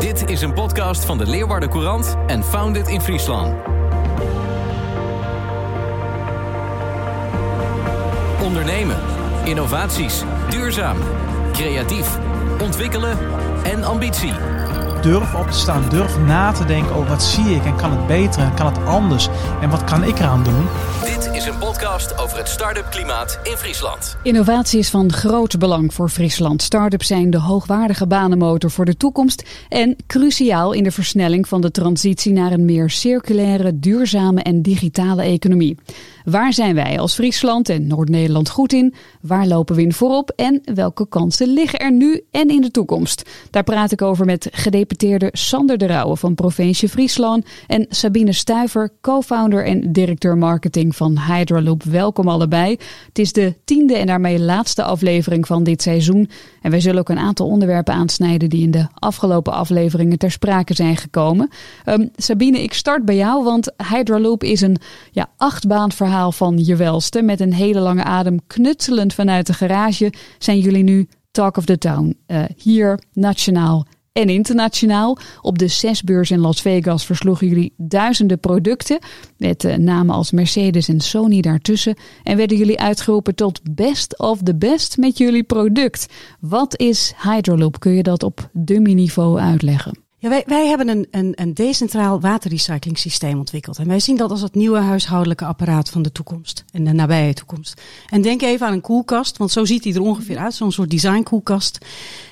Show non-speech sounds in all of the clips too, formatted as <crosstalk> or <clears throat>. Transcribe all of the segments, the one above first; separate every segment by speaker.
Speaker 1: Dit is een podcast van de Leeuwarden Courant en Founded in Friesland. Ondernemen, innovaties, duurzaam, creatief, ontwikkelen en ambitie.
Speaker 2: Durf op te staan, durf na te denken over wat zie ik en kan het beter en kan het anders en wat kan ik eraan doen.
Speaker 1: Dit is een podcast over het start-up klimaat in Friesland.
Speaker 3: Innovatie is van groot belang voor Friesland. Start-ups zijn de hoogwaardige banenmotor voor de toekomst en cruciaal in de versnelling van de transitie naar een meer circulaire, duurzame en digitale economie. Waar zijn wij als Friesland en Noord-Nederland goed in? Waar lopen we in voorop? En welke kansen liggen er nu en in de toekomst? Daar praat ik over met gedeputeerde Sander de Rauwe van provincie Friesland en Sabine Stuiver, co-founder en directeur marketing van Hydroloop. Welkom allebei. Het is de tiende en daarmee laatste aflevering van dit seizoen. En wij zullen ook een aantal onderwerpen aansnijden die in de afgelopen afleveringen ter sprake zijn gekomen. Um, Sabine, ik start bij jou, want Hydroloop is een ja, achtbaanverhaal van je welste. Met een hele lange adem knutselend vanuit de garage zijn jullie nu Talk of the Town. Uh, hier nationaal en internationaal. Op de CES-beurs in Las Vegas versloegen jullie duizenden producten. Met uh, namen als Mercedes en Sony daartussen. En werden jullie uitgeroepen tot best of the best met jullie product. Wat is Hydroloop? Kun je dat op dummy-niveau uitleggen?
Speaker 4: Ja, wij, wij hebben een, een, een decentraal waterrecyclingssysteem ontwikkeld. En wij zien dat als het nieuwe huishoudelijke apparaat van de toekomst. En de nabije toekomst. En denk even aan een koelkast, want zo ziet hij er ongeveer uit. Zo'n soort design koelkast.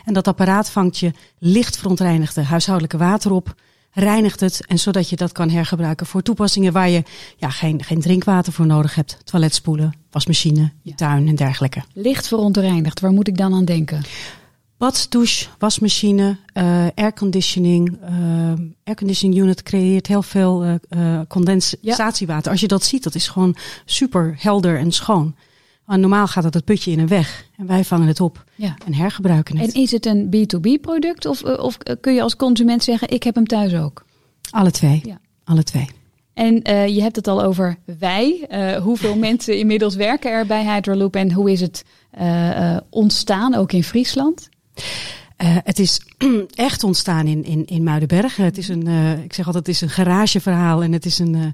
Speaker 4: En dat apparaat vangt je licht verontreinigde huishoudelijke water op. Reinigt het en zodat je dat kan hergebruiken voor toepassingen waar je ja, geen, geen drinkwater voor nodig hebt. Toiletspoelen, wasmachine, je tuin en dergelijke.
Speaker 3: Licht verontreinigd, waar moet ik dan aan denken?
Speaker 4: Douche, wasmachine, uh, airconditioning. Uh, airconditioning unit creëert heel veel uh, condensatiewater. Ja. Als je dat ziet, dat is gewoon super helder en schoon. Maar normaal gaat het het putje in en weg. En wij vangen het op ja. en hergebruiken het.
Speaker 3: En is het een B2B product? Of, of kun je als consument zeggen, ik heb hem thuis ook?
Speaker 4: Alle twee. Ja. Alle twee.
Speaker 3: En uh, je hebt het al over wij. Uh, hoeveel <laughs> mensen inmiddels werken er bij Hydroloop en hoe is het uh, ontstaan, ook in Friesland?
Speaker 4: Uh, het is <clears throat> echt ontstaan in, in, in Muidenberg. Het is een, uh, ik zeg altijd, het is een garageverhaal en het is een, uh,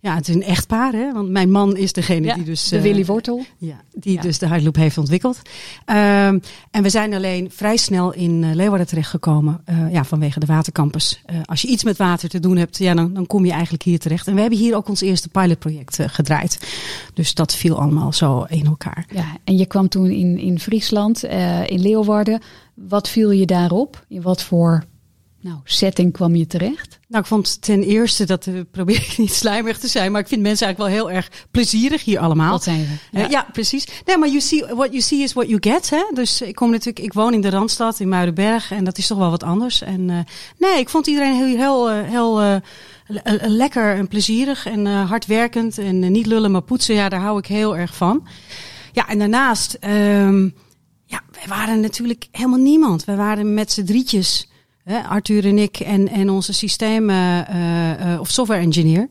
Speaker 4: ja, het is een echtpaar. Hè? Want mijn man is degene
Speaker 3: ja,
Speaker 4: die dus...
Speaker 3: De Willy Wortel.
Speaker 4: Ja, die ja. dus de Hyperloop heeft ontwikkeld. Um, en we zijn alleen vrij snel in Leeuwarden terechtgekomen. ja, vanwege de watercampus. als je iets met water te doen hebt, ja, dan, dan kom je eigenlijk hier terecht. En we hebben hier ook ons eerste pilotproject gedraaid. Dus dat viel allemaal zo in elkaar.
Speaker 3: Ja, en je kwam toen in, in Friesland, in Leeuwarden... Wat viel je daarop? In wat voor nou, setting kwam je terecht?
Speaker 4: Nou, ik vond ten eerste dat uh, probeer ik niet slijmerig te zijn, maar ik vind mensen eigenlijk wel heel erg plezierig hier allemaal.
Speaker 3: Dat zijn we.
Speaker 4: Ja, uh, ja precies. Nee, maar you see, what you see is what you get. Hè? Dus ik kom natuurlijk, ik woon in de Randstad in Muidenberg en dat is toch wel wat anders. En uh, nee, ik vond iedereen heel, heel, heel lekker en plezierig en hardwerkend en niet lullen maar poetsen. Ja, daar hou ik heel erg van. Ja, en daarnaast. Um, ja, wij waren natuurlijk helemaal niemand. Wij waren met z'n drietjes, Arthur en ik en, en onze systeem uh, uh, of software engineer.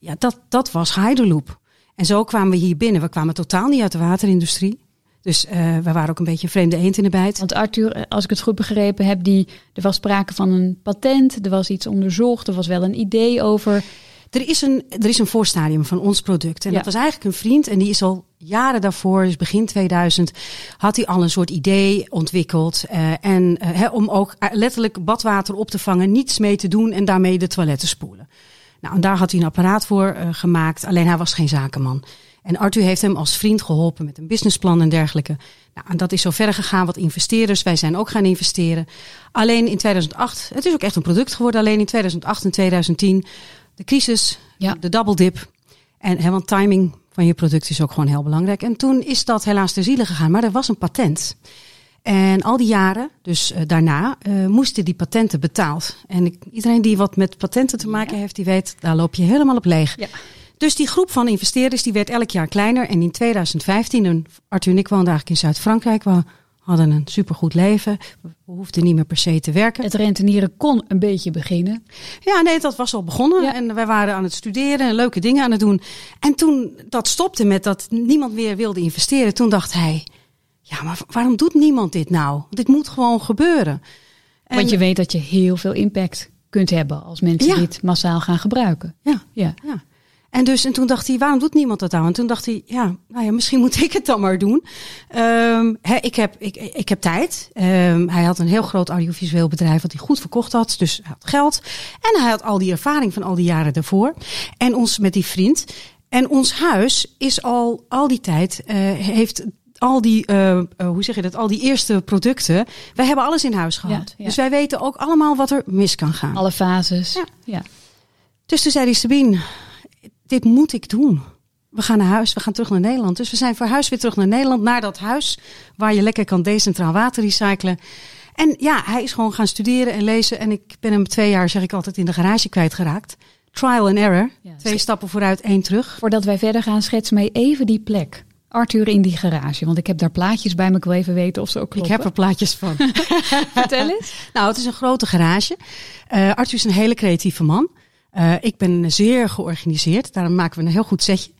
Speaker 4: Ja, dat, dat was Hyderloop. En zo kwamen we hier binnen. We kwamen totaal niet uit de waterindustrie. Dus uh, we waren ook een beetje vreemde eend in de bijt.
Speaker 3: Want Arthur, als ik het goed begrepen heb, die, er was sprake van een patent, er was iets onderzocht, er was wel een idee over.
Speaker 4: Er is een, er is een voorstadium van ons product. En ja. dat was eigenlijk een vriend. En die is al jaren daarvoor, dus begin 2000, had hij al een soort idee ontwikkeld. Uh, en uh, om ook letterlijk badwater op te vangen, niets mee te doen en daarmee de toiletten spoelen. Nou, en daar had hij een apparaat voor uh, gemaakt. Alleen hij was geen zakenman. En Arthur heeft hem als vriend geholpen met een businessplan en dergelijke. Nou, en dat is zo verder gegaan wat investeerders. Wij zijn ook gaan investeren. Alleen in 2008, het is ook echt een product geworden. Alleen in 2008 en 2010 de crisis, ja. de double dip. En hè, want timing van je product is ook gewoon heel belangrijk. En toen is dat helaas ter ziele gegaan, maar er was een patent. En al die jaren, dus uh, daarna, uh, moesten die patenten betaald. En ik, iedereen die wat met patenten te maken ja. heeft, die weet, daar loop je helemaal op leeg. Ja. Dus die groep van investeerders die werd elk jaar kleiner. En in 2015, en Arthur en ik woonden eigenlijk in Zuid-Frankrijk, we hadden een supergoed leven. We hoefden niet meer per se te werken.
Speaker 3: Het rentenieren kon een beetje beginnen.
Speaker 4: Ja, nee, dat was al begonnen. Ja. En wij waren aan het studeren en leuke dingen aan het doen. En toen dat stopte met dat niemand meer wilde investeren, toen dacht hij, ja, maar waarom doet niemand dit nou? Dit moet gewoon gebeuren.
Speaker 3: En Want je weet dat je heel veel impact kunt hebben als mensen ja. dit massaal gaan gebruiken.
Speaker 4: Ja, ja. ja. En, dus, en toen dacht hij, waarom doet niemand dat dan? En toen dacht hij, ja, nou ja, misschien <laughs> moet ik het dan maar doen. Um, he, ik, heb, ik, ik heb tijd. Um, hij had een heel groot audiovisueel bedrijf wat hij goed verkocht had. Dus hij had geld. En hij had al die ervaring van al die jaren daarvoor. En ons met die vriend. En ons huis is al, al die tijd, uh, heeft al die, uh, uh, hoe zeg je dat, al die eerste producten. Wij hebben alles in huis gehad. Ja, ja. Dus wij weten ook allemaal wat er mis kan gaan.
Speaker 3: Alle fases. Ja. ja.
Speaker 4: Dus toen zei hij, Sabine, dit moet ik doen. We gaan naar huis, we gaan terug naar Nederland. Dus we zijn verhuisd weer terug naar Nederland, naar dat huis waar je lekker kan decentraal water recyclen. En ja, hij is gewoon gaan studeren en lezen. En ik ben hem twee jaar, zeg ik altijd, in de garage kwijtgeraakt. Trial and error. Ja. Twee stappen vooruit, één terug.
Speaker 3: Voordat wij verder gaan, schets mij even die plek. Arthur in die garage, want ik heb daar plaatjes bij me. Ik wil even weten of ze ook kloppen.
Speaker 4: Ik heb er plaatjes van. <laughs>
Speaker 3: Vertel eens. <laughs>
Speaker 4: nou, het is een grote garage. Uh, Arthur is een hele creatieve man. Uh, ik ben zeer georganiseerd. Daarom maken we een heel goed setje.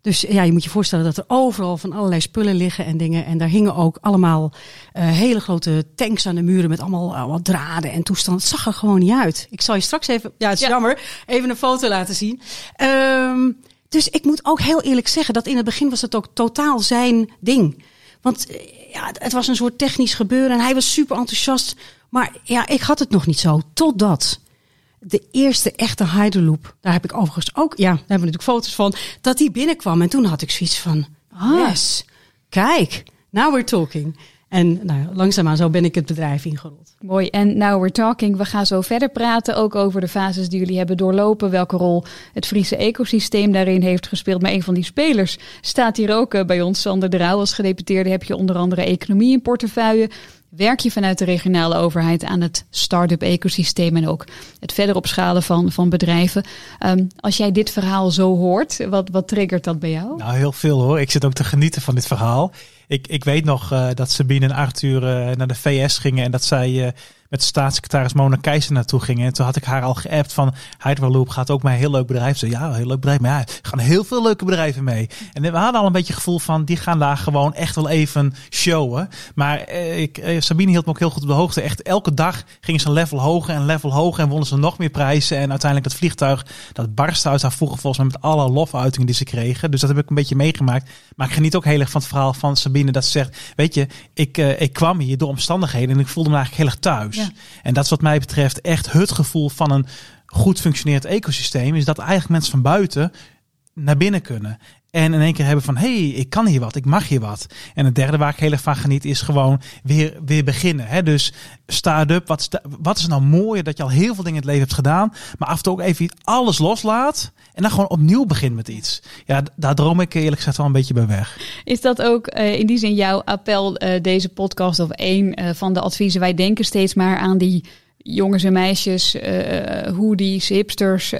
Speaker 4: Dus ja, je moet je voorstellen dat er overal van allerlei spullen liggen en dingen. En daar hingen ook allemaal uh, hele grote tanks aan de muren met allemaal, allemaal draden en toestanden. Het zag er gewoon niet uit. Ik zal je straks even, ja het is ja. jammer, even een foto laten zien. Um, dus ik moet ook heel eerlijk zeggen dat in het begin was het ook totaal zijn ding. Want ja, het was een soort technisch gebeuren en hij was super enthousiast. Maar ja, ik had het nog niet zo. Totdat de eerste echte Hyderloop, daar heb ik overigens ook, ja, daar hebben we natuurlijk foto's van, dat die binnenkwam. En toen had ik zoiets van, ah, yes, kijk, now we're talking. En nou, langzaamaan zo ben ik het bedrijf ingerold.
Speaker 3: Mooi. En now we're talking. We gaan zo verder praten. Ook over de fases die jullie hebben doorlopen. Welke rol het Friese ecosysteem daarin heeft gespeeld. Maar een van die spelers staat hier ook eh, bij ons. Sander de Rauw als gedeputeerde heb je onder andere economie in portefeuille. Werk je vanuit de regionale overheid aan het start-up ecosysteem en ook het verder opschalen van, van bedrijven. Um, als jij dit verhaal zo hoort, wat, wat triggert dat bij jou?
Speaker 2: Nou, heel veel hoor. Ik zit ook te genieten van dit verhaal. Ik, ik weet nog uh, dat Sabine en Arthur uh, naar de VS gingen en dat zij uh, met staatssecretaris Mona Keizer naartoe gingen. En toen had ik haar al geappt van Hyperloop gaat ook met een heel leuk bedrijf. Ze ja, heel leuk bedrijf. Maar ja, er gaan heel veel leuke bedrijven mee. En we hadden al een beetje het gevoel van die gaan daar gewoon echt wel even showen. Maar eh, ik, eh, Sabine hield me ook heel goed op de hoogte. Echt elke dag gingen ze level hoger en level hoger en wonnen ze nog meer prijzen. En uiteindelijk dat vliegtuig dat barstte uit haar voegen volgens mij met alle lofuitingen die ze kregen. Dus dat heb ik een beetje meegemaakt. Maar ik geniet ook heel erg van het verhaal van Sabine dat ze zegt, weet je, ik, uh, ik kwam hier door omstandigheden en ik voelde me eigenlijk heel erg thuis. En dat is wat mij betreft echt het gevoel van een goed functionerend ecosysteem. Is dat eigenlijk mensen van buiten naar binnen kunnen. En in één keer hebben van, hé, hey, ik kan hier wat, ik mag hier wat. En het derde waar ik heel erg van geniet is gewoon weer, weer beginnen. Hè? Dus start-up, wat, wat is nou mooier dat je al heel veel dingen in het leven hebt gedaan. Maar af en toe ook even alles loslaat. En dan gewoon opnieuw begint met iets. Ja, daar droom ik eerlijk gezegd wel een beetje bij weg.
Speaker 3: Is dat ook uh, in die zin jouw appel, uh, deze podcast of één uh, van de adviezen? Wij denken steeds maar aan die jongens en meisjes, hoodies, hipsters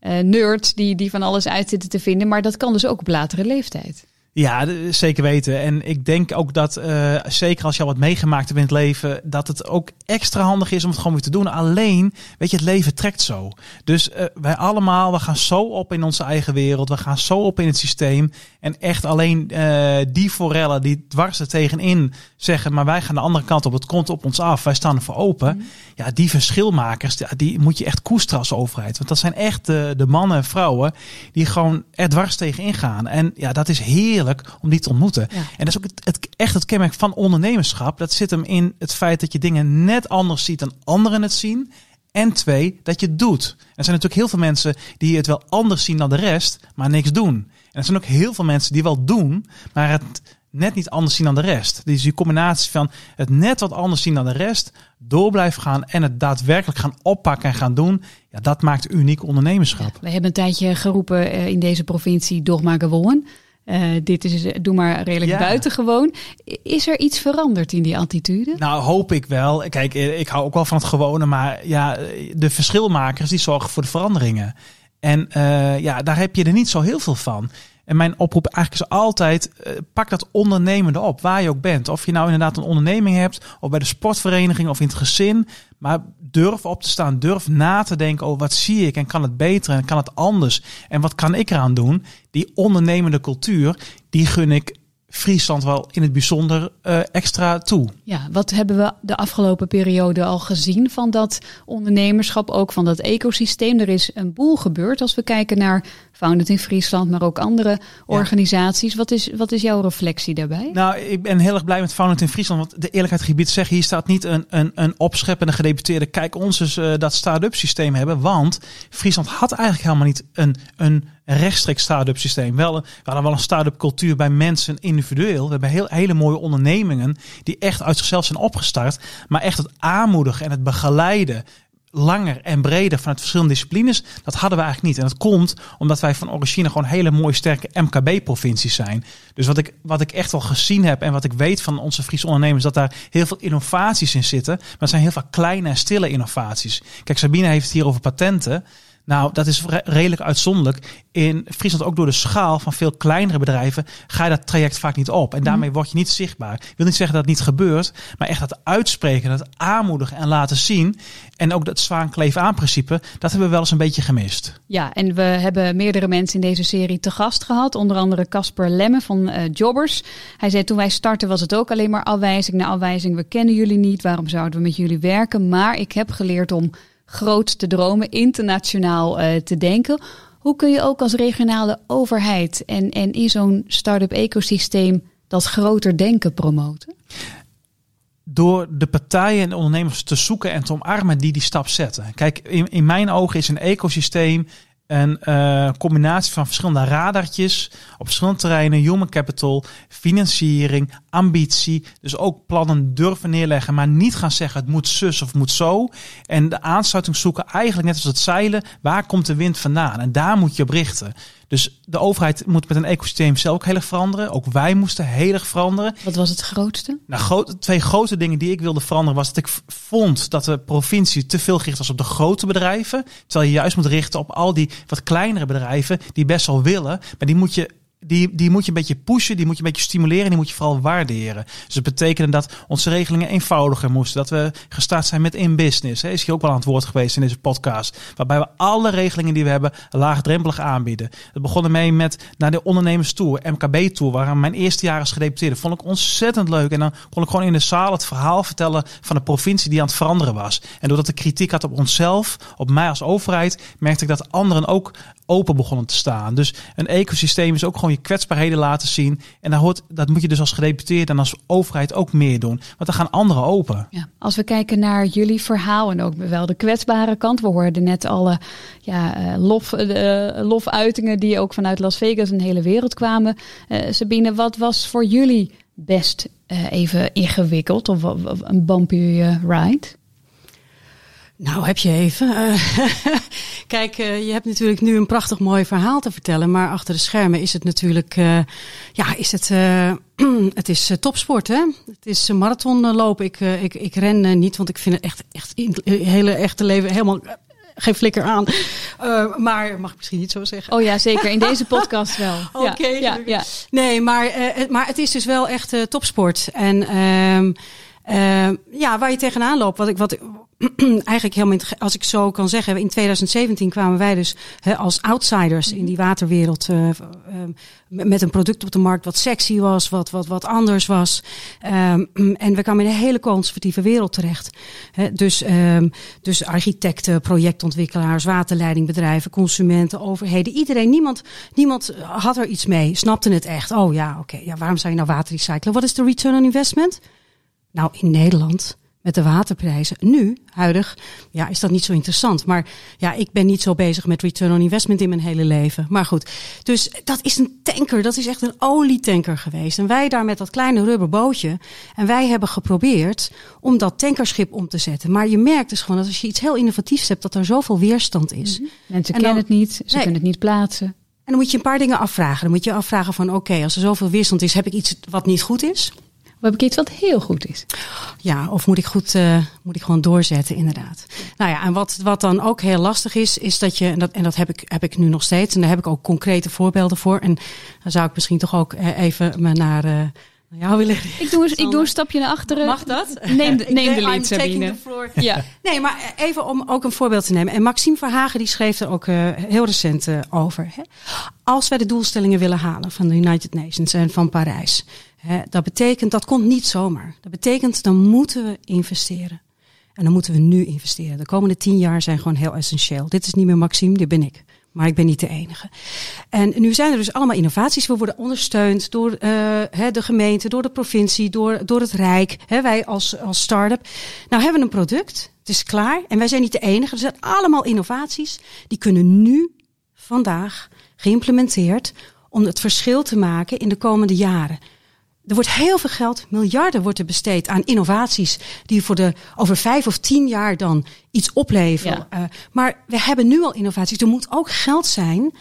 Speaker 3: uh, nerds die, die van alles uit zitten te vinden. Maar dat kan dus ook op latere leeftijd.
Speaker 2: Ja, zeker weten. En ik denk ook dat, uh, zeker als je al wat meegemaakt hebt in het leven, dat het ook extra handig is om het gewoon weer te doen. Alleen, weet je, het leven trekt zo. Dus uh, wij allemaal, we gaan zo op in onze eigen wereld. We gaan zo op in het systeem. En echt alleen uh, die forellen die dwars er tegenin zeggen, maar wij gaan de andere kant op. Het komt op ons af. Wij staan er voor open. Mm. Ja, die verschilmakers, die moet je echt koesteren als overheid. Want dat zijn echt de, de mannen en vrouwen die gewoon er dwars tegenin gaan. En ja, dat is heerlijk om die te ontmoeten. Ja. En dat is ook het, het, echt het kenmerk van ondernemerschap. Dat zit hem in het feit dat je dingen net anders ziet dan anderen het zien. En twee, dat je het doet. Er zijn natuurlijk heel veel mensen die het wel anders zien dan de rest, maar niks doen. En er zijn ook heel veel mensen die wel doen, maar het net niet anders zien dan de rest. Dus die combinatie van het net wat anders zien dan de rest, door blijven gaan en het daadwerkelijk gaan oppakken en gaan doen, ja, dat maakt uniek ondernemerschap.
Speaker 3: we hebben een tijdje geroepen in deze provincie Dogma gewoon. Eh, dit is, doe maar redelijk
Speaker 2: Ja.
Speaker 3: buitengewoon. Is er iets veranderd in die attitude?
Speaker 2: Nou, hoop ik wel. Kijk, eh, ik hou ook wel van het gewone, maar ja, de verschilmakers die zorgen voor de veranderingen. En eh, ja, daar heb je er niet zo heel veel van. En mijn oproep eigenlijk is altijd, eh, pak dat ondernemende op, waar je ook bent. Of je nou inderdaad een onderneming hebt, of bij de sportvereniging of in het gezin. Maar durf op te staan, durf na te denken over wat zie ik en kan het beter en kan het anders. En wat kan ik eraan doen? Die ondernemende cultuur, die gun ik Friesland wel in het bijzonder eh, extra toe.
Speaker 3: Ja, wat hebben we de afgelopen periode al gezien van dat ondernemerschap, ook van dat ecosysteem? Er is een boel gebeurd als we kijken naar Founded in Friesland, maar ook andere organisaties. Wat, is, wat is jouw reflectie daarbij?
Speaker 2: Nou, ik ben heel erg blij met Founded in Friesland. Want de eerlijkheid gebied zeggen, hier staat niet een, een, een opscheppende gedeputeerde. Kijk ons eens eh, dat start-up systeem hebben. Want Friesland had eigenlijk helemaal niet een, een rechtstreeks start-up systeem. Wel, we hadden wel een start-up cultuur bij mensen individueel. We hebben heel, hele mooie ondernemingen die echt uit zichzelf zijn opgestart. Maar echt het aanmoedigen en het begeleiden langer en breder vanuit verschillende disciplines, dat hadden we eigenlijk niet. En dat komt omdat wij van origine gewoon hele mooie sterke MKB-provincies zijn. Dus wat ik, wat ik echt wel gezien heb en wat ik weet van onze Friese ondernemers, dat daar heel veel innovaties in zitten. Maar het zijn heel vaak kleine en stille innovaties. Kijk, Sabine heeft het hier over patenten. Nou, dat is re- redelijk uitzonderlijk. In Friesland, ook door de schaal van veel kleinere bedrijven, ga je dat traject vaak niet op. En daarmee word je niet zichtbaar. Ik wil niet zeggen dat het niet gebeurt, maar echt dat uitspreken, dat aanmoedigen en laten zien. En ook dat zwaan kleef aan principe, dat hebben we wel eens een beetje gemist.
Speaker 3: Ja, en we hebben meerdere mensen in deze serie te gast gehad. Onder andere Casper Lemme van eh, Jobbers. Hij zei toen wij startten was het ook alleen maar afwijzing na afwijzing. We kennen jullie niet, waarom zouden we met jullie werken? Maar ik heb geleerd om groot te dromen, internationaal eh, te denken. Hoe kun je ook als regionale overheid en, en in zo'n start-up ecosysteem dat groter denken promoten?
Speaker 2: door de partijen en de ondernemers te zoeken en te omarmen die die stap zetten. Kijk, in, in mijn ogen is een ecosysteem een eh, combinatie van verschillende radartjes op verschillende terreinen, human capital, financiering, ambitie. Dus ook plannen durven neerleggen, maar niet gaan zeggen het moet zus of moet zo. En de aansluiting zoeken, eigenlijk net als het zeilen, waar komt de wind vandaan? En daar moet je op richten. Dus de overheid moet met een ecosysteem zelf ook heel erg veranderen. Ook wij moesten heel erg veranderen.
Speaker 3: Wat was het grootste?
Speaker 2: Nou, twee grote dingen die ik wilde veranderen was dat ik vond dat de provincie te veel gericht was op de grote bedrijven. Terwijl je juist moet richten op al die wat kleinere bedrijven die best wel willen, maar die moet je die, die moet je een beetje pushen, die moet je een beetje stimuleren, die moet je vooral waarderen. Dus dat betekende dat onze regelingen eenvoudiger moesten. Dat we gestart zijn met in-business. Is hier ook wel aan het woord geweest in deze podcast. Waarbij we alle regelingen die we hebben laagdrempelig aanbieden. Het begon ermee met naar de ondernemerstour, MKB-tour, waar mijn eerste jaar als gedeputeerde. Vond ik ontzettend leuk. En dan kon ik gewoon in de zaal het verhaal vertellen van de provincie die aan het veranderen was. En doordat ik kritiek had op onszelf, op mij als overheid, merkte ik dat anderen ook open begonnen te staan. Dus een ecosysteem is ook gewoon je kwetsbaarheden laten zien. En daar hoort, dat moet je dus als gedeputeerde en als overheid ook meer doen. Want dan gaan anderen open.
Speaker 3: Ja, als we kijken naar jullie verhaal en ook wel de kwetsbare kant. We hoorden net alle ja, eh, lof, eh, lofuitingen die ook vanuit Las Vegas en de hele wereld kwamen. Sabine, wat was voor jullie best even ingewikkeld of, een bumpy ride?
Speaker 4: Nou, heb je even. <laughs> Eh, Kijk, eh, je hebt natuurlijk nu een prachtig mooi verhaal te vertellen, maar achter de schermen is het natuurlijk, eh, ja, is het, <clears throat> het is topsport, hè? Het is marathonlopen. Ik, ik, ik ren niet, want ik vind het echt, echt in het hele echte leven helemaal geen flikker aan. Maar mag ik misschien niet zo zeggen.
Speaker 3: Oh ja, zeker. In deze <laughs> podcast wel.
Speaker 4: Oké,
Speaker 3: ja, ja.
Speaker 4: Nee, maar, maar het is dus wel echt topsport. En ehm, ja, waar je tegenaan loopt, wat ik, wat <clears throat> eigenlijk helemaal, als ik zo kan zeggen, in 2017 kwamen wij dus hè, als outsiders in die waterwereld eh, ehm, met een product op de markt wat sexy was, wat, wat, wat anders was. Ehm, <clears throat> en we kwamen in een hele conservatieve wereld terecht. Hè, dus, ehm, dus architecten, projectontwikkelaars, waterleidingbedrijven, consumenten, overheden. Iedereen, niemand, niemand had er iets mee, snapte het echt. Oh ja, oké, ja, waarom zou je nou water recyclen? Wat is de return on investment? Nou, in Nederland, met de waterprijzen, nu, huidig, ja, is dat niet zo interessant. Maar ja, ik ben niet zo bezig met return on investment in mijn hele leven. Maar goed, dus dat is een tanker, dat is echt een olietanker geweest. En wij daar met dat kleine rubberbootje. En wij hebben geprobeerd om dat tankerschip om te zetten. Maar je merkt dus gewoon dat als je iets heel innovatiefs hebt, dat er zoveel weerstand is.
Speaker 3: Mensen
Speaker 4: En
Speaker 3: kennen het niet, ze
Speaker 4: Nee.
Speaker 3: kunnen het niet plaatsen.
Speaker 4: dan moet je een paar dingen afvragen. Dan moet je afvragen van oké, als er zoveel weerstand is, heb ik iets wat niet goed is?
Speaker 3: Of heb ik iets wat heel goed is?
Speaker 4: Ja, of moet ik goed, uh, moet ik gewoon doorzetten, inderdaad. Nou ja, en wat, wat dan ook heel lastig is, is dat je, en dat, en dat heb, ik, heb ik nu nog steeds, en daar heb ik ook concrete voorbeelden voor. En dan zou ik misschien toch ook even me naar. Uh, ja, willen.
Speaker 3: Ik doe, ik doe een stapje naar achteren.
Speaker 4: Mag dat?
Speaker 3: Neem de, <laughs> neem de lead, Sabine.
Speaker 4: Ja. Nee, maar even om ook een voorbeeld te nemen. En Maxime Verhagen die schreef er ook uh, heel recent uh, over. Hè? Als wij de doelstellingen willen halen van de United Nations en van Parijs. Dat betekent, dat komt niet zomaar. Dat betekent, dan moeten we investeren. En dan moeten we nu investeren. De komende tien jaar zijn gewoon heel essentieel. Dit is niet meer Maxime, dit ben ik. Maar ik ben niet de enige. En nu zijn er dus allemaal innovaties. We worden ondersteund door uh, de gemeente, door de provincie, door, door het Rijk. Wij als, als start-up. Nou hebben we een product. Het is klaar. En wij zijn niet de enige. Er zijn allemaal innovaties. Die kunnen nu, vandaag, geïmplementeerd. Om het verschil te maken in de komende jaren. Er wordt heel veel geld, miljarden wordt er besteed aan innovaties die voor de over vijf of tien jaar dan iets opleveren.
Speaker 3: Ja.
Speaker 4: Uh, maar we hebben nu al innovaties. Er moet ook geld zijn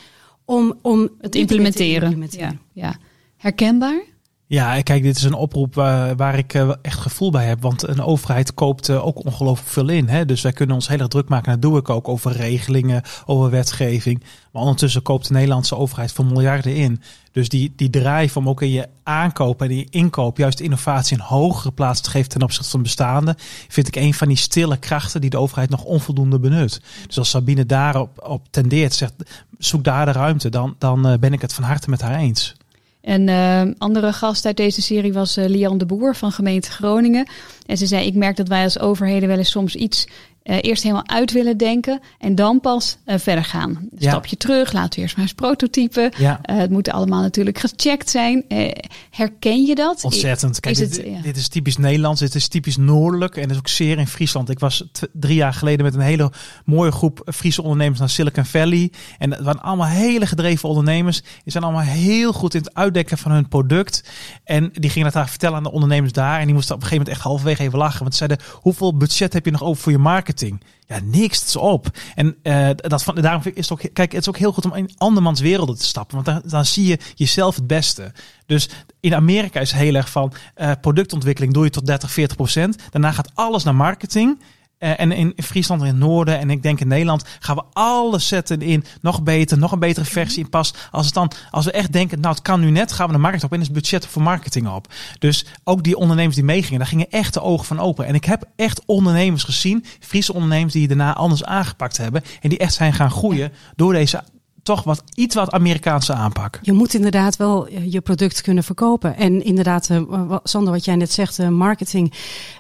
Speaker 4: om, om
Speaker 3: het implementeren.
Speaker 4: Te implementeren.
Speaker 3: Ja, ja. Herkenbaar?
Speaker 2: Ja, kijk, dit is een oproep waar ik uh, echt gevoel bij heb. Want een overheid koopt uh, ook ongelooflijk veel in. Hè? Dus wij kunnen ons heel erg druk maken, dat doe ik ook, over regelingen, over wetgeving. Maar ondertussen koopt de Nederlandse overheid voor miljarden in. Dus die, die drive om ook in je aankoop en in je inkoop juist innovatie een hogere plaats te geven ten opzichte van bestaande, vind ik een van die stille krachten die de overheid nog onvoldoende benut. Dus als Sabine daarop op tendeert, zegt zoek daar de ruimte, dan, dan ben ik het van harte met haar eens.
Speaker 3: Een uh, andere gast uit deze serie was uh, Lian de Boer van gemeente Groningen. En ze zei, ik merk dat wij als overheden wel eens soms iets uh, eerst helemaal uit willen denken en dan pas uh, verder gaan. Een
Speaker 2: Ja.
Speaker 3: stapje terug, laten we eerst maar eens prototypen.
Speaker 2: Ja.
Speaker 3: Uh, het moet allemaal natuurlijk gecheckt zijn. Herken je dat?
Speaker 2: Ontzettend. Kijk,
Speaker 3: Is het-
Speaker 2: dit,
Speaker 3: ja.
Speaker 2: dit is typisch Nederlands, dit is typisch Noordelijk en is ook zeer in Friesland. Ik was drie jaar geleden met een hele mooie groep Friese ondernemers naar Silicon Valley. En dat waren allemaal hele gedreven ondernemers. Die zijn allemaal heel goed in het uitdekken van hun product. En die gingen dat daar vertellen aan de ondernemers daar. En die moesten op een gegeven moment echt halverwege even lachen. Want ze zeiden, hoeveel budget heb je nog over voor je marketing? Ja, niks, op. En eh, dat van, daarom vind ik, is het ook, kijk, het is ook heel goed om in andermans werelden te stappen. Want dan, dan zie je jezelf het beste. Dus in Amerika is heel erg van eh, productontwikkeling doe je tot 30, 40 procent. Daarna gaat alles naar marketing. Eh, en in Friesland en in het noorden en ik denk in Nederland gaan we alles zetten in nog beter, nog een betere versie in pas. Als het dan, als we echt denken, nou het kan nu net, gaan we de markt op en is het budget voor marketing op. Dus ook die ondernemers die meegingen, daar gingen echt de ogen van open. En ik heb echt ondernemers gezien, Friese ondernemers die daarna anders aangepakt hebben en die echt zijn gaan groeien door deze toch wat iets wat Amerikaanse aanpak.
Speaker 4: Je moet inderdaad wel eh, je product kunnen verkopen. En inderdaad, eh, Sander, wat jij net zegt, eh, marketing.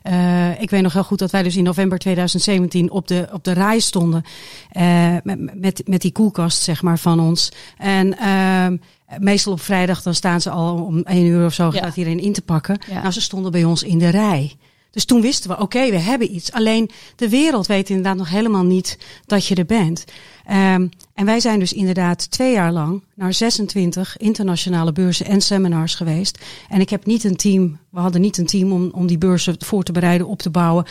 Speaker 4: Eh, ik weet nog heel goed dat wij dus in november 2017 op de, op de rij stonden. eh, met, met, met die koelkast, zeg maar, van ons. En ehm, meestal op vrijdag dan staan ze al om één uur of zo
Speaker 3: Ja.
Speaker 4: gaat iedereen in te pakken.
Speaker 3: Ja.
Speaker 4: Nou, ze stonden bij ons in de rij. Dus toen wisten we, oké, we hebben iets. Alleen de wereld weet inderdaad nog helemaal niet dat je er bent. Ehm, en wij zijn dus inderdaad twee jaar lang naar 26 internationale beurzen en seminars geweest. En ik heb niet een team, we hadden niet een team om, om die beurzen voor te bereiden, op te bouwen.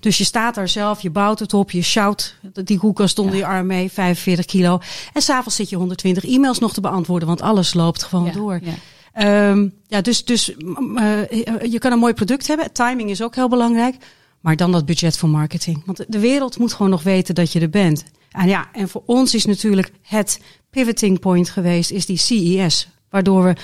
Speaker 4: Dus je staat daar zelf, je bouwt het op, je sjouwt die koelkast onder je arm mee, 45 kilo. En s'avonds zit je 120 e-mails nog te beantwoorden, want alles loopt gewoon
Speaker 3: Ja,
Speaker 4: door.
Speaker 3: ja.
Speaker 4: Ehm, ja, dus, dus mm, eh, je kan een mooi product hebben. Timing is ook heel belangrijk. Maar dan dat budget voor marketing. Want de wereld moet gewoon nog weten dat je er bent. En ja, en voor ons is natuurlijk het pivoting point geweest, is die CES. Waardoor we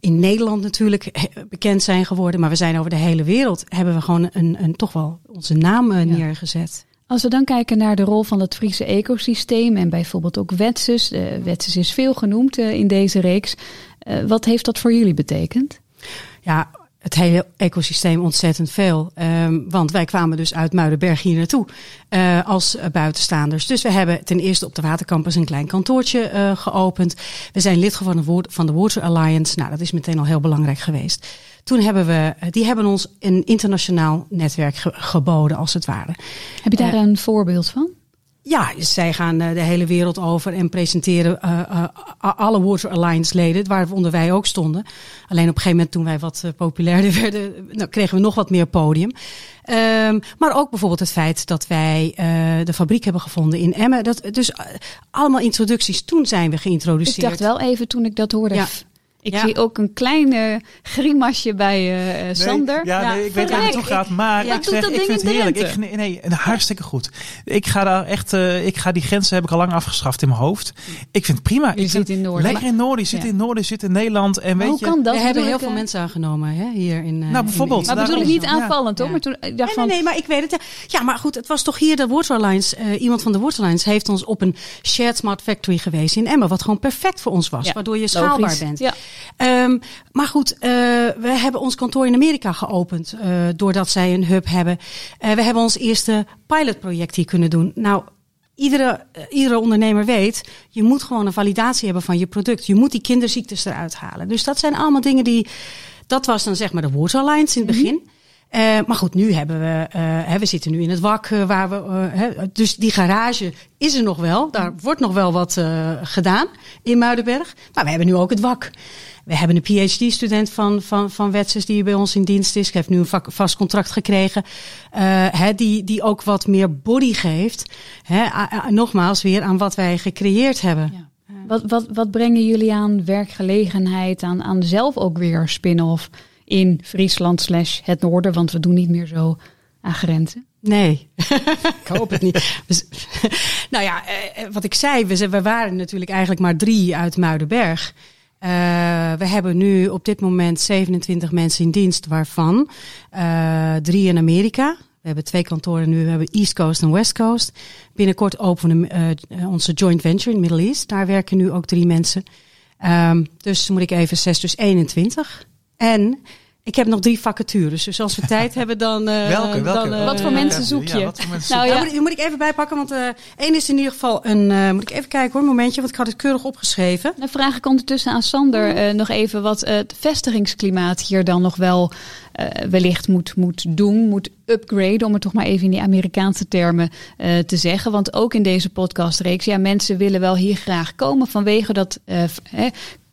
Speaker 4: in Nederland natuurlijk he- bekend zijn geworden. Maar we zijn over de hele wereld, hebben we gewoon een, een toch wel onze naam eh,
Speaker 3: Ja.
Speaker 4: neergezet.
Speaker 3: Als we dan kijken naar de rol van het Friese ecosysteem en bijvoorbeeld ook Wetsus. Uh, Wetsus is veel genoemd uh, in deze reeks. Uh, wat heeft dat voor jullie betekend?
Speaker 4: Ja, het hele ecosysteem ontzettend veel. Um, want wij kwamen dus uit Muidenberg hier naartoe uh, als buitenstaanders. Dus we hebben ten eerste op de Watercampus een klein kantoortje uh, geopend. We zijn lid geworden van de Water Alliance. Nou, dat is meteen al heel belangrijk geweest. Toen hebben we, die hebben ons een internationaal netwerk ge geboden, als het ware.
Speaker 3: Heb je daar uh, een voorbeeld van?
Speaker 4: Ja, zij gaan uh, de hele wereld over en presenteren uh, uh, alle Water Alliance leden, waaronder wij ook stonden. Alleen op een gegeven moment toen wij wat populairder <laughs> werden, nou, kregen we nog wat meer podium. Ehm, maar ook bijvoorbeeld het feit dat wij uh, de fabriek hebben gevonden in Emmen. Dat, dus allemaal introducties. Toen zijn we geïntroduceerd.
Speaker 3: Ik dacht wel even toen ik dat hoorde. Ja. Ik ja. zie ook een klein uh, grimasje bij uh, Sander.
Speaker 2: Nee, ja, ja, nee, ik weet waar het naartoe gaat, maar ik, zeg, ik vind het heerlijk. Ik, nee, nee, hartstikke goed. Ik ga daar echt, uh, ik ga die grenzen heb ik al lang afgeschaft in mijn hoofd. Ik vind het prima.
Speaker 3: Je
Speaker 2: ik
Speaker 3: zit in Noorden.
Speaker 2: Lekker in Noorden, je zit in Noorden, je zit in Nederland. En weet
Speaker 4: hoe
Speaker 2: je,
Speaker 4: kan dat? We hebben heel veel mensen aangenomen hè, hier in
Speaker 2: Nou, bijvoorbeeld.
Speaker 4: In
Speaker 3: maar bedoel ik niet aanvallend hoor. Maar toen, ik dacht
Speaker 4: nee, nee, nee, maar ik weet het. Ja, maar goed, het was toch hier de Waterlines. iemand van de Waterlines heeft ons op een Shared Smart Factory geweest in Emmen. Wat gewoon perfect voor ons was. Waardoor je schaalbaar bent.
Speaker 3: Ja.
Speaker 4: Um, maar goed, uh, we hebben ons kantoor in Amerika geopend. Uh, doordat zij een hub hebben. Uh, we hebben ons eerste pilotproject hier kunnen doen. Nou, iedere, iedere ondernemer weet, je moet gewoon een validatie hebben van je product. Je moet die kinderziektes eruit halen. Dus dat zijn allemaal dingen die. Dat was dan zeg maar de Waterlines in het begin. Mm -hmm. Uh, maar goed, nu hebben we, hè, we zitten nu in het wak uh, waar we, dus die garage is er nog wel. Daar wordt nog wel wat gedaan in Muidenberg. Maar we hebben nu ook het wak. We hebben een PhD-student van, van, van Wetses die bij ons in dienst is. heeft nu een vast contract gekregen. hè, die, die ook wat meer body geeft. Hè, nogmaals weer aan wat wij gecreëerd hebben.
Speaker 3: Wat, wat, wat brengen jullie aan werkgelegenheid, aan, aan zelf ook weer spin-off? In Friesland slash het noorden, want we doen niet meer zo aan grenzen.
Speaker 4: Nee, <laughs> ik hoop het niet. <laughs> nou ja, wat ik zei, we, waren natuurlijk eigenlijk maar drie uit Muidenberg. Uh, we hebben nu op dit moment 27 mensen in dienst, waarvan drie in Amerika. We hebben twee kantoren nu, we hebben East Coast en West Coast. Binnenkort openen we uh, onze joint venture in Middle East. Daar werken nu ook drie mensen. Um, dus moet ik even zes, dus 21. En ik heb nog drie vacatures. Dus als we <laughs> tijd hebben, dan. Uh,
Speaker 2: welke? welke?
Speaker 3: Dan, uh, wat voor mensen zoek je?
Speaker 2: Ja, wat voor mensen
Speaker 4: nou, ja. moet, moet, ik even bijpakken, want uh, één is in ieder geval een. moet ik even kijken hoor, een momentje, want ik had het keurig opgeschreven.
Speaker 3: Dan vraag ik ondertussen aan Sander nog even wat het vestigingsklimaat hier dan nog wel wellicht moet, moet doen, moet upgraden, om het toch maar even in die Amerikaanse termen te zeggen. Want ook in deze podcastreeks, ja, mensen willen wel hier graag komen vanwege dat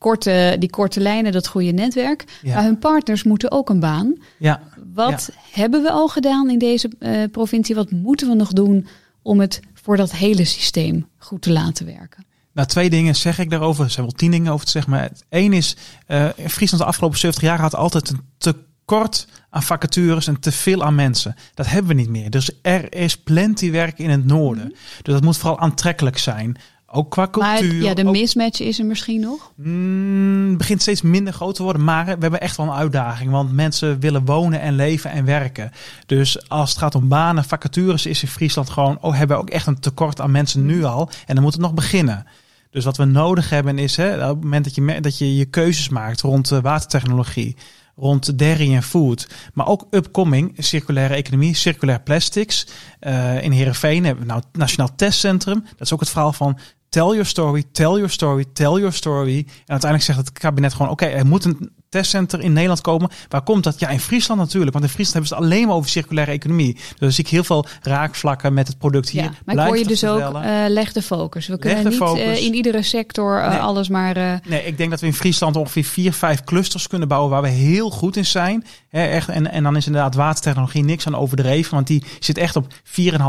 Speaker 3: korte, die korte lijnen, dat goede netwerk. Ja. Maar hun partners moeten ook een baan.
Speaker 2: Ja.
Speaker 3: Wat
Speaker 2: ja.
Speaker 3: hebben we al gedaan in deze uh, provincie? Wat moeten we nog doen om het voor dat hele systeem goed te laten werken?
Speaker 2: Nou, twee dingen zeg ik daarover. Er zijn wel tien dingen over te zeggen. Maar één is, uh, Friesland de afgelopen 70 jaar had altijd een tekort aan vacatures en te veel aan mensen. Dat hebben we niet meer. Dus er is plenty werk in het noorden. Mm. Dus dat moet vooral aantrekkelijk zijn. Ook qua cultuur.
Speaker 3: Maar ja, de
Speaker 2: ook,
Speaker 3: mismatch is er misschien nog?
Speaker 2: Mm, begint steeds minder groot te worden. Maar we hebben echt wel een uitdaging. Want mensen willen wonen en leven en werken. Dus als het gaat om banen, vacatures, is in Friesland gewoon... Oh, hebben we ook echt een tekort aan mensen nu al. En dan moet het nog beginnen. Dus wat we nodig hebben is, hè, op het moment dat je, dat je je keuzes maakt rond uh, watertechnologie rond dairy en food. Maar ook upcoming, circulaire economie, circulair plastics. Uh, in Heerenveen hebben we nou het Nationaal Testcentrum. Dat is ook het verhaal van tell your story, tell your story, tell your story. En uiteindelijk zegt het kabinet gewoon, oké, okay, er moet een testcenter in Nederland komen. Waar komt dat? Ja, in Friesland natuurlijk. Want in Friesland hebben ze het alleen maar over circulaire economie. Dus dan zie ik heel veel raakvlakken met het product hier.
Speaker 3: Ja, maar ik hoor je dus ook, uh, leg de focus. We kunnen niet uh, in iedere sector uh, nee. alles maar...
Speaker 2: Nee, ik denk dat we in Friesland ongeveer vier, vijf clusters kunnen bouwen waar we heel goed in zijn. Echt, en, en dan is inderdaad watertechnologie niks aan overdreven. Want die zit echt op 4,5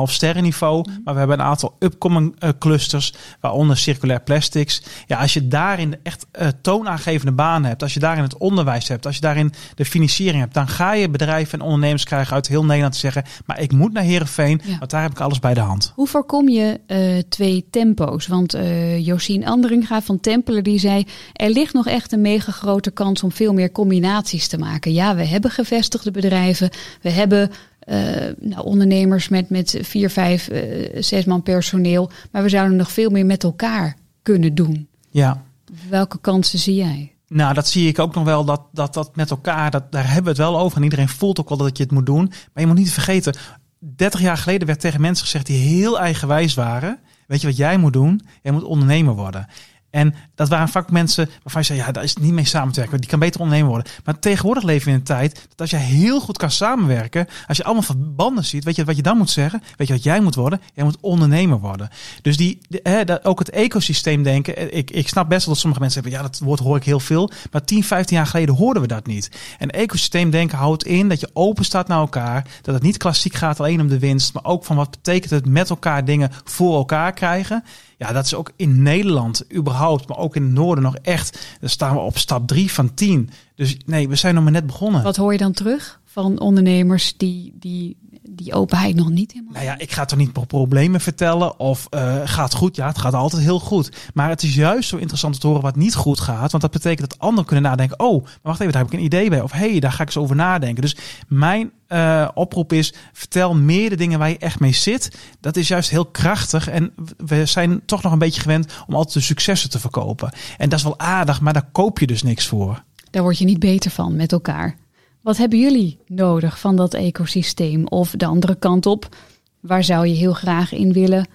Speaker 2: sterren niveau. Mm. Maar we hebben een aantal upcoming clusters, waaronder circulair plastics. Ja, als je daarin echt toonaangevende banen hebt, als je daarin het onderwijs hebt, als je daarin de financiering hebt, dan ga je bedrijven en ondernemers krijgen uit heel Nederland te zeggen, maar ik moet naar Heerenveen, ja. want daar heb ik alles bij de hand.
Speaker 3: Hoe voorkom je uh, twee tempo's? Want uh, Josien Anderinga van Tempelen die zei, er ligt nog echt een mega grote kans om veel meer combinaties te maken. Ja, we hebben gevestigde bedrijven, we hebben uh, nou, ondernemers met, met vier, vijf, uh, zes man personeel. Maar we zouden nog veel meer met elkaar kunnen doen.
Speaker 2: Ja.
Speaker 3: Welke kansen zie jij?
Speaker 2: Nou, dat zie ik ook nog wel, dat dat, dat met elkaar, dat, daar hebben we het wel over. En iedereen voelt ook wel dat je het moet doen. Maar je moet niet vergeten, 30 jaar geleden werd tegen mensen gezegd die heel eigenwijs waren. Weet je wat jij moet doen? Jij moet ondernemer worden. En dat waren vaak mensen waarvan je zei, ja, daar is niet mee samen te werken. Die kan beter ondernemer worden. Maar tegenwoordig leven we in een tijd dat als je heel goed kan samenwerken, als je allemaal verbanden ziet, weet je wat je dan moet zeggen? Weet je wat jij moet worden? Jij moet ondernemer worden. Dus die, dat, ook het ecosysteem denken. Ik, ik snap best wel dat sommige mensen hebben, ja, dat woord hoor ik heel veel. Maar 10, 15 jaar geleden hoorden we dat niet. En ecosysteem denken houdt in dat je open staat naar elkaar. Dat het niet klassiek gaat alleen om de winst, maar ook van wat betekent het met elkaar dingen voor elkaar krijgen. Ja, dat is ook in Nederland überhaupt, maar ook in het noorden nog echt. Dan staan we op stap 3 van 10. Dus nee, we zijn nog maar net begonnen.
Speaker 3: Wat hoor je dan terug van ondernemers die, die die openheid nog niet helemaal.
Speaker 2: Nou ja, ik ga toch niet problemen vertellen of uh, gaat goed? Ja, het gaat altijd heel goed. Maar het is juist zo interessant te horen wat niet goed gaat. Want dat betekent dat anderen kunnen nadenken. Oh, maar wacht even, daar heb ik een idee bij. Of hé, hey, daar ga ik eens over nadenken. Dus mijn uh, oproep is, vertel meer de dingen waar je echt mee zit. Dat is juist heel krachtig. En we zijn toch nog een beetje gewend om altijd de successen te verkopen. En dat is wel aardig, maar daar koop je dus niks voor.
Speaker 3: Daar word je niet beter van met elkaar. Wat hebben jullie nodig van dat ecosysteem? Of de andere kant op, waar zou je heel graag in willen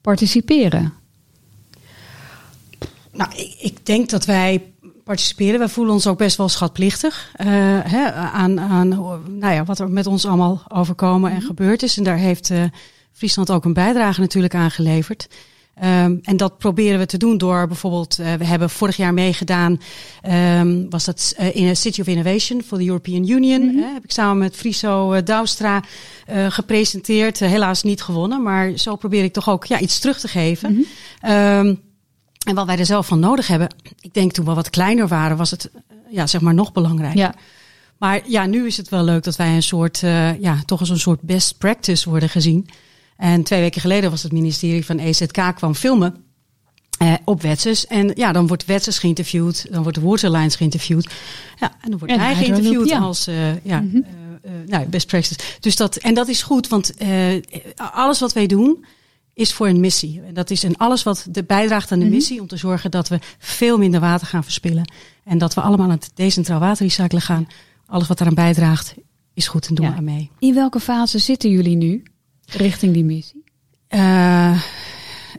Speaker 3: participeren?
Speaker 4: Nou, ik, ik denk dat wij participeren. Wij voelen ons ook best wel schatplichtig uh, hè, aan, aan nou ja, wat er met ons allemaal overkomen en mhm. gebeurd is. En daar heeft uh, Friesland ook een bijdrage natuurlijk aan geleverd. Um, en dat proberen we te doen door bijvoorbeeld, uh, we hebben vorig jaar meegedaan, um, was dat uh, in a City of Innovation voor de European Union. Mm -hmm. heb ik samen met Friso uh, Douwstra gepresenteerd. helaas niet gewonnen, maar zo probeer ik toch ook ja, iets terug te geven. Mm -hmm. um, en wat wij er zelf van nodig hebben, ik denk toen we wat kleiner waren, was het ja, zeg maar nog belangrijker. Ja. Maar ja, nu is het wel leuk dat wij een soort, ja, toch als een soort best practice worden gezien. En twee weken geleden was het ministerie van EZK kwam filmen. Uh, op Wetsers. En ja, dan wordt Wetsers geïnterviewd. Dan wordt de Waterlines geïnterviewd. Ja, en dan wordt hij geïnterviewd als uh, ja, mm -hmm. uh, nou, best practice. Dus dat, en dat is goed, want alles wat wij doen is voor een missie. En dat is en alles wat de bijdraagt aan de mm -hmm. missie om te zorgen dat we veel minder water gaan verspillen. En dat we allemaal aan het decentraal waterrecyclen gaan. Alles wat daaraan bijdraagt is goed en doen ja. we mee.
Speaker 3: In welke fase zitten jullie nu? Richting die missie?
Speaker 4: Uh,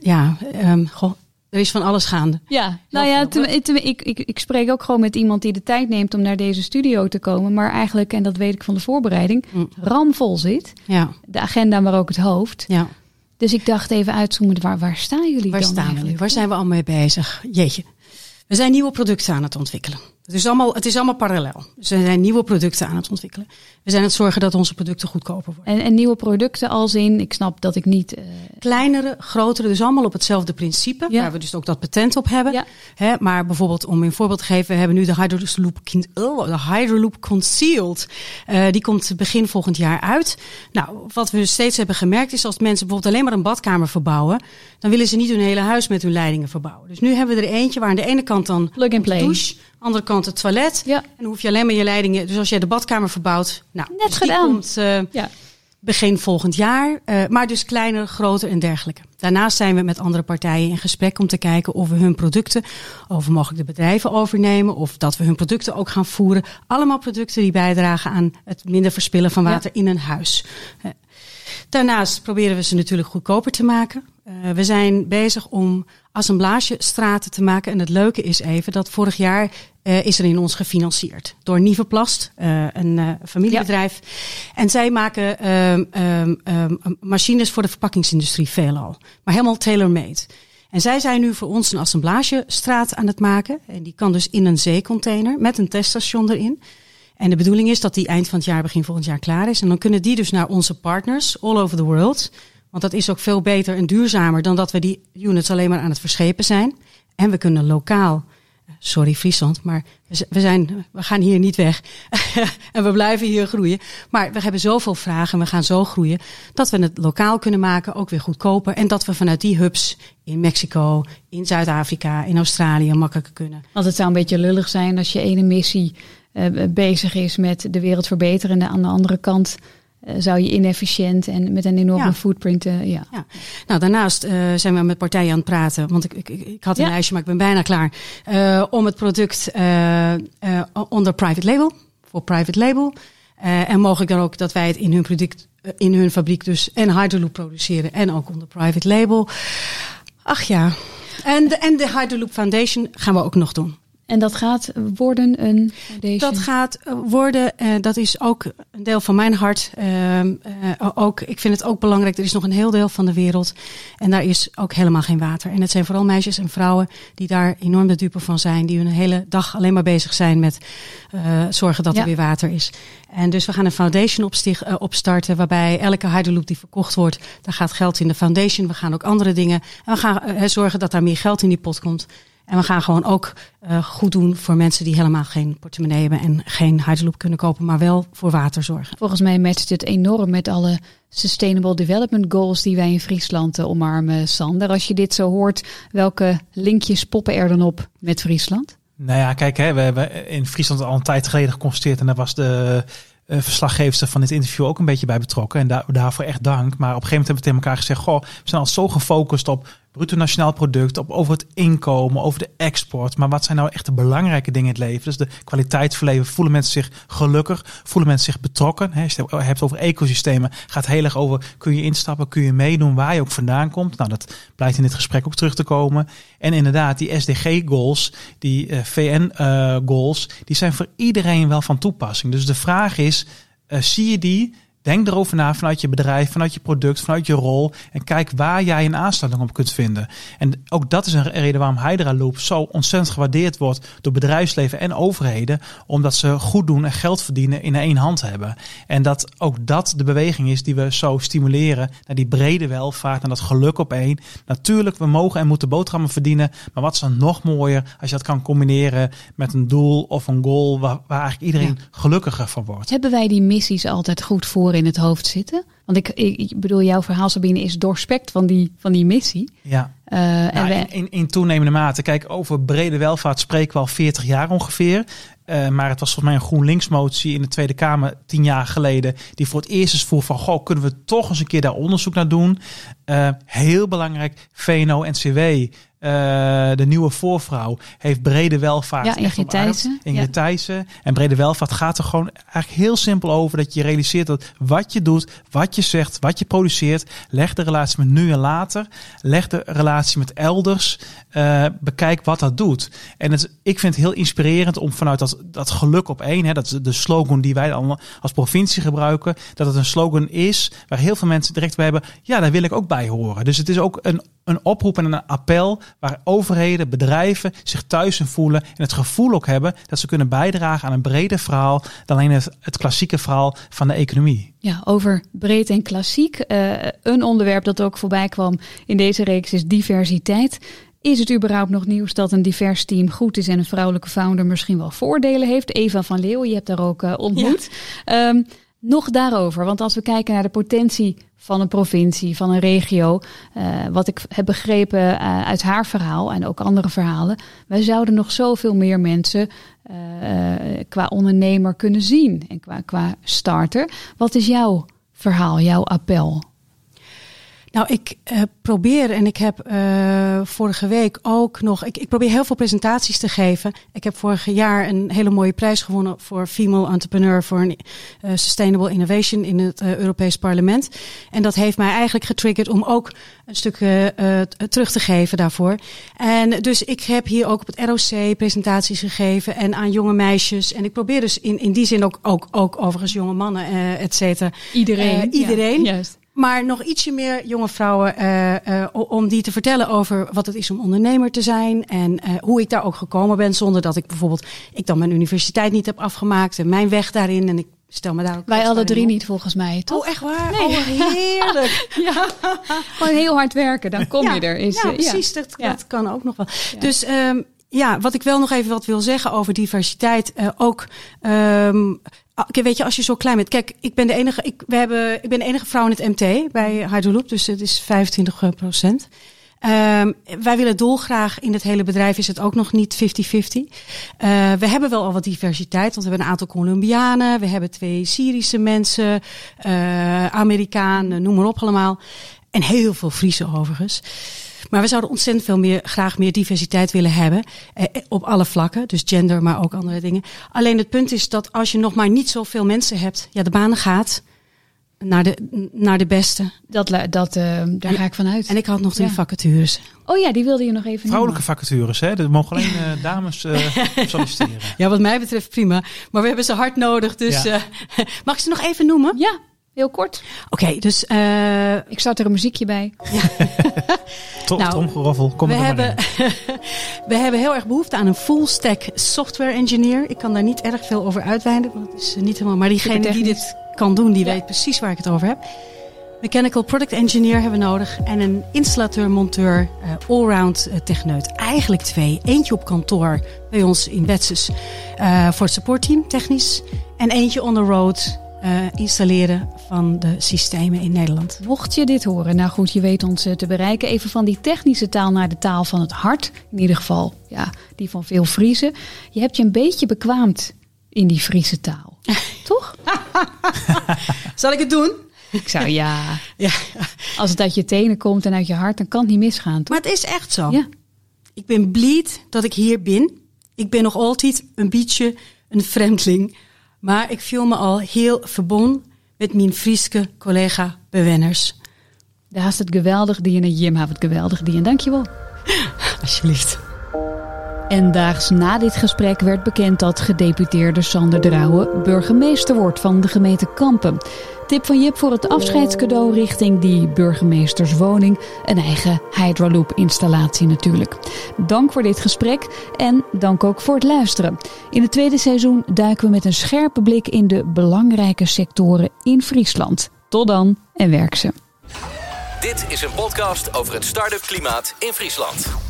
Speaker 4: ja, um, goh, er is van alles gaande.
Speaker 3: Ja, nou ja, te, te, ik, ik, ik spreek ook gewoon met iemand die de tijd neemt om naar deze studio te komen. Maar eigenlijk, en dat weet ik van de voorbereiding, mm. ramvol zit. Ja. De agenda, maar ook het hoofd. Ja. Dus ik dacht even uitzoomen, waar, waar staan jullie
Speaker 4: waar
Speaker 3: dan
Speaker 4: staan nu? Waar zijn we al mee bezig? Jeetje. We zijn nieuwe producten aan het ontwikkelen. Het is allemaal, het is allemaal parallel. We zijn nieuwe producten aan het ontwikkelen. We zijn aan het zorgen dat onze producten goedkoper worden.
Speaker 3: En, en nieuwe producten als in, ik snap dat ik niet... Uh...
Speaker 4: Kleinere, grotere, dus allemaal op hetzelfde principe. Ja. Waar we dus ook dat patent op hebben. Ja. Hè, maar bijvoorbeeld, om een voorbeeld te geven, we hebben nu de Hydroloop, oh, de Hydroloop Concealed. Uh, die komt begin volgend jaar uit. Nou, wat we steeds hebben gemerkt is als mensen bijvoorbeeld alleen maar een badkamer verbouwen, dan willen ze niet hun hele huis met hun leidingen verbouwen. Dus nu hebben we er eentje waar aan de ene kant dan
Speaker 3: Plug and play.
Speaker 4: douche andere kant het toilet. Ja. En dan hoef je alleen maar je leidingen. Dus als jij de badkamer verbouwt. Nou,
Speaker 3: net
Speaker 4: dus
Speaker 3: gedaan.
Speaker 4: komt uh, ja. begin volgend jaar. Uh, maar dus kleiner, groter en dergelijke. Daarnaast zijn we met andere partijen in gesprek om te kijken of we hun producten, of we mogelijk de bedrijven overnemen, of dat we hun producten ook gaan voeren. Allemaal producten die bijdragen aan het minder verspillen van water ja. in een huis. Uh, daarnaast proberen we ze natuurlijk goedkoper te maken. Uh, we zijn bezig om assemblagestraten te maken. En het leuke is even dat vorig jaar uh, is er in ons gefinancierd door Nieuweplast, uh, een uh, familiebedrijf. Ja. En zij maken um, um, um, machines voor de verpakkingsindustrie veelal, maar helemaal tailor-made. En zij zijn nu voor ons een assemblagestraat aan het maken. En die kan dus in een zeecontainer met een teststation erin. En de bedoeling is dat die eind van het jaar, begin volgend jaar klaar is. En dan kunnen die dus naar onze partners all over the world want dat is ook veel beter en duurzamer dan dat we die units alleen maar aan het verschepen zijn. En we kunnen lokaal, sorry Friesland, maar we, zijn, we gaan hier niet weg. <laughs> en we blijven hier groeien. Maar we hebben zoveel vragen en we gaan zo groeien dat we het lokaal kunnen maken, ook weer goedkoper. En dat we vanuit die hubs in Mexico, in Zuid-Afrika, in Australië makkelijker kunnen.
Speaker 3: Want het zou een beetje lullig zijn als je ene missie uh, bezig is met de wereld verbeteren en aan de andere kant zou je inefficiënt en met een enorme ja. footprint. Uh, ja.
Speaker 4: ja. Nou, daarnaast uh, zijn we met partijen aan het praten. Want ik, ik, ik had een ja. lijstje, maar ik ben bijna klaar. om het product onder private label, voor private label. en mogelijk dan ook dat wij het in hun product, in hun fabriek dus en Hydroloop produceren en ook onder private label. Ach ja. En de, en de Hydroloop Foundation gaan we ook nog doen.
Speaker 3: En dat gaat worden een foundation?
Speaker 4: Dat gaat eh, worden, uh, dat is ook een deel van mijn hart. Uh, uh, ook, ik vind het ook belangrijk, er is nog een heel deel van de wereld en daar is ook helemaal geen water. En het zijn vooral meisjes en vrouwen die daar enorm de dupe van zijn. Die hun hele dag alleen maar bezig zijn met zorgen dat ja. er weer water is. En dus we gaan een foundation opstig, opstarten waarbij elke hydroloop die verkocht wordt, daar gaat geld in de foundation. We gaan ook andere dingen en we gaan zorgen dat daar meer geld in die pot komt. En we gaan gewoon ook uh, goed doen voor mensen die helemaal geen portemonnee hebben en geen Hyderloop kunnen kopen, maar wel voor water zorgen.
Speaker 3: Volgens mij matcht het enorm met alle Sustainable Development Goals die wij in Friesland uh, omarmen, Sander. Als je dit zo hoort, welke linkjes poppen er dan op met Friesland?
Speaker 2: Nou ja, kijk, hè, we hebben in Friesland al een tijd geleden geconstateerd en daar was de uh, verslaggever van dit interview ook een beetje bij betrokken. En daar, daarvoor echt dank. Maar op een gegeven moment hebben we tegen elkaar gezegd: Goh, we zijn al zo gefocust op bruto nationaal product, op over het inkomen, over de export. Maar wat zijn nou echt de belangrijke dingen in het leven? Dus de kwaliteit van leven. Voelen mensen zich gelukkig? Voelen mensen zich betrokken? He, als je het hebt over ecosystemen, gaat heel erg over kun je instappen, kun je meedoen waar je ook vandaan komt. Nou, dat blijkt in dit gesprek ook terug te komen. En inderdaad, die SDG-goals, die uh, VN-goals, uh, die zijn voor iedereen wel van toepassing. Dus de vraag is, uh, zie je die? Denk erover na vanuit je bedrijf, vanuit je product, vanuit je rol. En kijk waar jij een aansluiting op kunt vinden. En ook dat is een reden waarom Hydra Loop zo ontzettend gewaardeerd wordt door bedrijfsleven en overheden. Omdat ze goed doen en geld verdienen in één hand hebben. En dat ook dat de beweging is die we zo stimuleren naar die brede welvaart, naar dat geluk op één. Natuurlijk, we mogen en moeten boterhammen verdienen. Maar wat is dan nog mooier als je dat kan combineren met een doel of een goal waar, waar eigenlijk iedereen ja. gelukkiger van wordt.
Speaker 3: Hebben wij die missies altijd goed voor? In het hoofd zitten? Want ik, ik bedoel, jouw verhaal, Sabine, is doorspekt van die, van die missie.
Speaker 2: Ja. Uh, nou, en we... in, in, in, toenemende mate. Kijk, over brede welvaart spreken we al 40 jaar ongeveer. Uh, maar het was volgens mij een GroenLinks-motie in de Tweede Kamer tien jaar geleden. Die voor het eerst eens voer van, goh, kunnen we toch eens een keer daar onderzoek naar doen? Uh, heel belangrijk, VNO-NCW. Uh, de nieuwe voorvrouw heeft brede welvaart.
Speaker 3: Ja, Ingrid Thijssen.
Speaker 2: Ingrid ja. Thijssen. En brede welvaart gaat er gewoon eigenlijk heel simpel over dat je realiseert dat wat je doet, wat je zegt, wat je produceert, leg de relatie met nu en later, leg de relatie met elders, uh, bekijk wat dat doet. En het, ik vind het heel inspirerend om vanuit dat, dat geluk op één, hè, dat is de slogan die wij allemaal als provincie gebruiken, dat het een slogan is waar heel veel mensen direct bij hebben, ja, daar wil ik ook bij horen. Dus het is ook een, een oproep en een appel waar overheden, bedrijven zich thuis in voelen en het gevoel ook hebben dat ze kunnen bijdragen aan een breder verhaal dan alleen het, het klassieke verhaal van de economie.
Speaker 3: Ja, over breed en klassiek. Uh, een onderwerp dat ook voorbij kwam in deze reeks is diversiteit. Is het überhaupt nog nieuws dat een divers team goed is en een vrouwelijke founder misschien wel voordelen heeft? Eva van Leeuwen, je hebt daar ook uh, ontmoet. Ja. Um, nog daarover, want als we kijken naar de potentie van een provincie, van een regio, uh, wat ik heb begrepen uh, uit haar verhaal en ook andere verhalen, wij zouden nog zoveel meer mensen uh, qua ondernemer kunnen zien en qua, qua starter. Wat is jouw verhaal, jouw appel?
Speaker 4: Nou, ik uh, probeer en ik heb uh, vorige week ook nog. Ik, ik probeer heel veel presentaties te geven. Ik heb vorig jaar een hele mooie prijs gewonnen voor Female Entrepreneur voor een uh, Sustainable Innovation in het Europees Parlement. En dat heeft mij eigenlijk getriggerd om ook een stuk terug te geven daarvoor. En dus ik heb hier ook op het ROC presentaties gegeven en aan jonge meisjes. En ik probeer dus in, in die zin ook, ook, ook overigens jonge mannen, et cetera.
Speaker 3: Iedereen.
Speaker 4: iedereen.
Speaker 3: Ja, juist
Speaker 4: maar nog ietsje meer jonge vrouwen uh, uh, om die te vertellen over wat het is om ondernemer te zijn en uh, hoe ik daar ook gekomen ben zonder dat ik bijvoorbeeld ik dan mijn universiteit niet heb afgemaakt en mijn weg daarin en ik stel me daar ook
Speaker 3: wij alle drie op. niet volgens mij toch?
Speaker 4: Oh echt waar? Nee. Oh heerlijk. <laughs>
Speaker 3: ja. Gewoon heel hard werken, dan kom
Speaker 4: ja,
Speaker 3: je er.
Speaker 4: Is, ja, precies. Dat, dat kan ook nog wel. Dus um, ja, wat ik wel nog even wat wil zeggen over diversiteit. Uh, ook um, Kijk, weet je, als je zo klein bent. Kijk, ik ben de enige, ik, we hebben, ik ben de enige vrouw in het MT bij Hydroloop, dus het is 25 procent. Um, wij willen dolgraag in het hele bedrijf is het ook nog niet 50-50. Uh, we hebben wel al wat diversiteit, want we hebben een aantal Colombianen, we hebben twee Syrische mensen, uh, Amerikanen, noem maar op allemaal. En heel veel Friese overigens. Maar we zouden ontzettend veel meer, graag meer diversiteit willen hebben. Eh, op alle vlakken. Dus gender, maar ook andere dingen. Alleen het punt is dat als je nog maar niet zoveel mensen hebt. Ja, de banen gaat. naar de, naar de beste.
Speaker 3: Dat, la- dat, eh, daar ga ik vanuit.
Speaker 4: En ik had nog drie
Speaker 3: Ja.
Speaker 4: vacatures.
Speaker 3: Oh ja, die wilde je nog even
Speaker 2: Vrouwelijke vacatures, hè? Er mogen alleen eh, dames eh, <laughs> solliciteren.
Speaker 4: Ja, wat mij betreft prima. Maar we hebben ze hard nodig. Dus
Speaker 2: Ja.
Speaker 4: eh, <laughs> mag ik ze nog even noemen?
Speaker 3: noemen. Ja, heel kort.
Speaker 4: Oké, dus eh,
Speaker 3: Ik start er een muziekje bij. <laughs>
Speaker 2: Tot
Speaker 4: Nou,
Speaker 2: tromgeroffel, kom
Speaker 4: we,
Speaker 2: er maar
Speaker 4: hebben, <laughs> we hebben heel erg behoefte aan een full stack software engineer. Ik kan daar niet erg veel over uitweiden, want het is eh, niet helemaal. Maar diegene die dit kan doen, die
Speaker 3: Ja.
Speaker 4: weet precies waar ik het over heb. Mechanical product engineer hebben we nodig. En een installateur, monteur, eh, allround eh, techneut. Eigenlijk twee. Eentje op kantoor bij ons in Wetses eh, voor het supportteam, technisch. En eentje on the road, eh, installeren van de systemen in Nederland.
Speaker 3: Mocht je dit horen, nou goed, je weet ons eh, te bereiken. Even van die technische taal naar de taal van het hart. In ieder geval, ja, die van veel Friese. Je hebt je een beetje bekwaamd in die Friese taal. <laughs> Toch? <laughs>
Speaker 4: Zal ik het doen?
Speaker 3: Ik zou ja. <laughs>
Speaker 4: Ja.
Speaker 3: Als het uit je tenen komt en uit je hart, dan kan het niet misgaan, toch?
Speaker 4: Maar het is echt zo.
Speaker 3: Ja.
Speaker 4: Ik ben blij dat ik hier ben. Ik ben nog altijd een beetje een vreemdeling. Maar ik voel me al heel verbonden met mijn Friese collega bewenners.
Speaker 3: Daar is het geweldig die en Jim heeft het geweldig die en dankjewel. <laughs>
Speaker 4: Alsjeblieft.
Speaker 3: En daags na dit gesprek werd bekend dat gedeputeerde Sander Drouwen burgemeester wordt van de gemeente Kampen. Tip van Jip voor het afscheidscadeau richting die burgemeesterswoning. Een eigen Hydroloop installatie natuurlijk. Dank voor dit gesprek en dank ook voor het luisteren. In het tweede seizoen duiken we met een scherpe blik in de belangrijke sectoren in Friesland. Tot dan en werk ze.
Speaker 1: Dit is een podcast over het start-up klimaat in Friesland.